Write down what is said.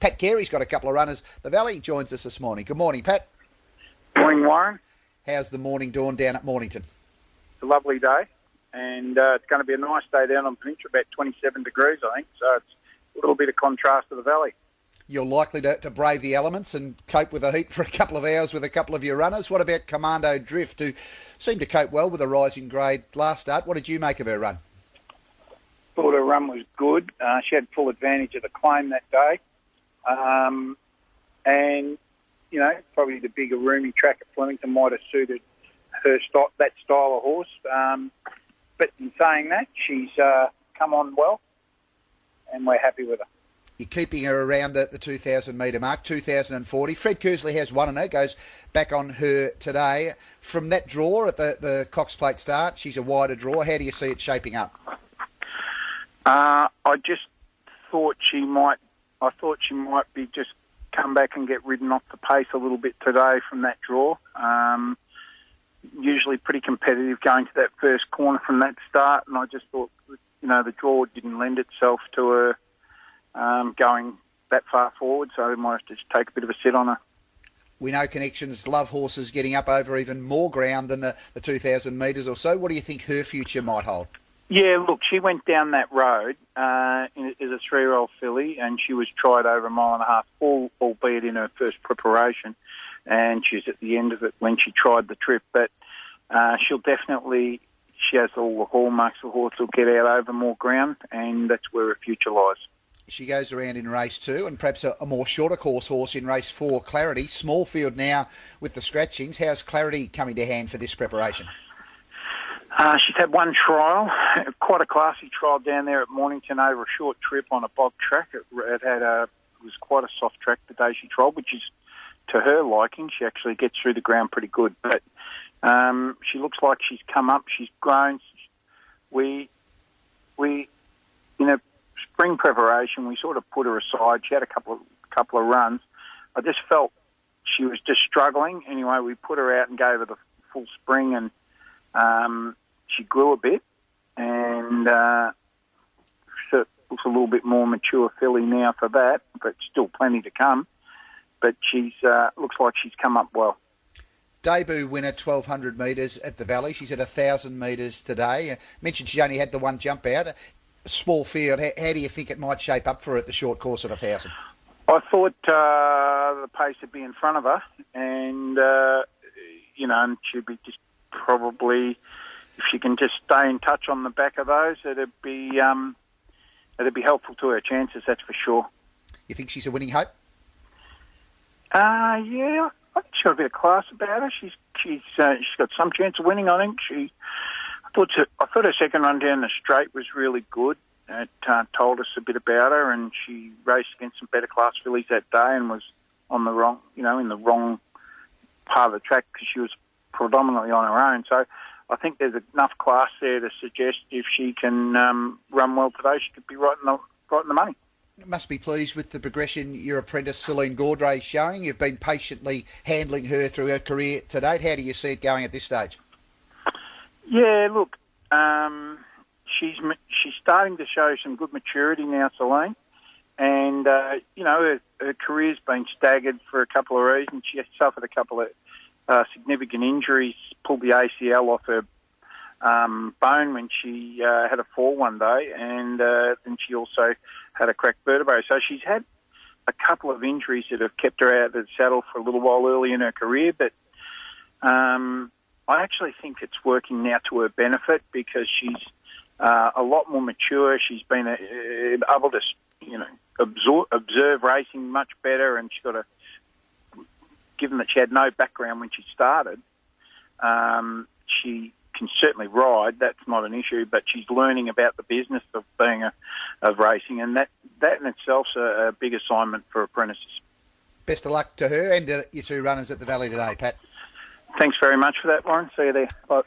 Pat Carey's got a couple of runners. The Valley joins us this morning. Good morning, Pat. Morning, Warren. How's the morning dawn down at Mornington? It's a lovely day, and uh, it's going to be a nice day down on Peninsula, about 27 degrees, I think. So it's a little bit of contrast to the valley. You're likely to, to brave the elements and cope with the heat for a couple of hours with a couple of your runners. What about Commando Drift, who seemed to cope well with a rising grade last start? What did you make of her run? Thought her run was good. Uh, she had full advantage of the claim that day. Um, and, you know, probably the bigger, roomy track at Flemington might have suited her st- that style of horse. Um, but in saying that, she's uh, come on well, and we're happy with her. You're keeping her around the, the 2,000 metre mark, 2,040. Fred Kersley has one and her, goes back on her today. From that draw at the, the Cox Plate start, she's a wider draw. How do you see it shaping up? Uh, I just thought she might. I thought she might be just come back and get ridden off the pace a little bit today from that draw. Um, usually pretty competitive going to that first corner from that start, and I just thought, you know, the draw didn't lend itself to her um, going that far forward, so I might just take a bit of a sit on her. We know connections love horses getting up over even more ground than the, the 2,000 metres or so. What do you think her future might hold? Yeah, look, she went down that road uh, as a three-year-old filly, and she was tried over a mile and a half, all, albeit in her first preparation, and she's at the end of it when she tried the trip. But uh, she'll definitely, she has all the hallmarks of horse will get out over more ground, and that's where her future lies. She goes around in race two, and perhaps a, a more shorter course horse in race four, Clarity. Small field now with the scratchings. How's Clarity coming to hand for this preparation? Uh, she's had one trial, quite a classy trial down there at Mornington over a short trip on a bog track. It, it had a it was quite a soft track the day she trialled, which is to her liking. She actually gets through the ground pretty good, but um, she looks like she's come up. She's grown. We we in a spring preparation we sort of put her aside. She had a couple of couple of runs. I just felt she was just struggling. Anyway, we put her out and gave her the full spring and. Um, she grew a bit, and uh, looks a little bit more mature filly now for that, but still plenty to come. But she's uh, looks like she's come up well. Debut winner, 1200 metres at the Valley. She's at 1,000 metres today. I mentioned she only had the one jump out. Small field. How, how, do you think it might shape up for her at the short course of 1,000? I thought uh, the pace would be in front of her, and uh, you know, and she'd be just probably if she can just stay in touch on the back of those, it'd be um, it'd be helpful to her chances. That's for sure. You think she's a winning hope? Uh, yeah, I think she's got a bit of class about her. She's she's uh, she's got some chance of winning. I think she. I thought her, I thought her second run down the straight was really good. It uh, told us a bit about her, and she raced against some better class fillies that day, and was on the wrong, you know, in the wrong part of the track because she was predominantly on her own. So I think there's enough class there to suggest if she can um, run well today, she could be right in the right in the money. Must be pleased with the progression your apprentice Celine Gaudray is showing. You've been patiently handling her through her career to date. How do you see it going at this stage? Yeah, look, um, she's she's starting to show some good maturity now, Celine. And uh, you know her, her career's been staggered for a couple of reasons. She suffered a couple of uh, significant injuries, pulled the ACL off her um, bone when she uh, had a fall one day, and uh, then she also had a cracked vertebrae. So she's had a couple of injuries that have kept her out of the saddle for a little while early in her career, but um, I actually think it's working now to her benefit because she's uh, a lot more mature. She's been uh, able to, you know, absorb, observe racing much better, and she's got a given that she had no background when she started, um, she can certainly ride. That's not an issue, but she's learning about the business of being a, of racing, and that that in itself's a, a big assignment for apprentices. Best of luck to her and to your two runners at the Valley today, Pat. Thanks very much for that, Warren. See you there. Bye.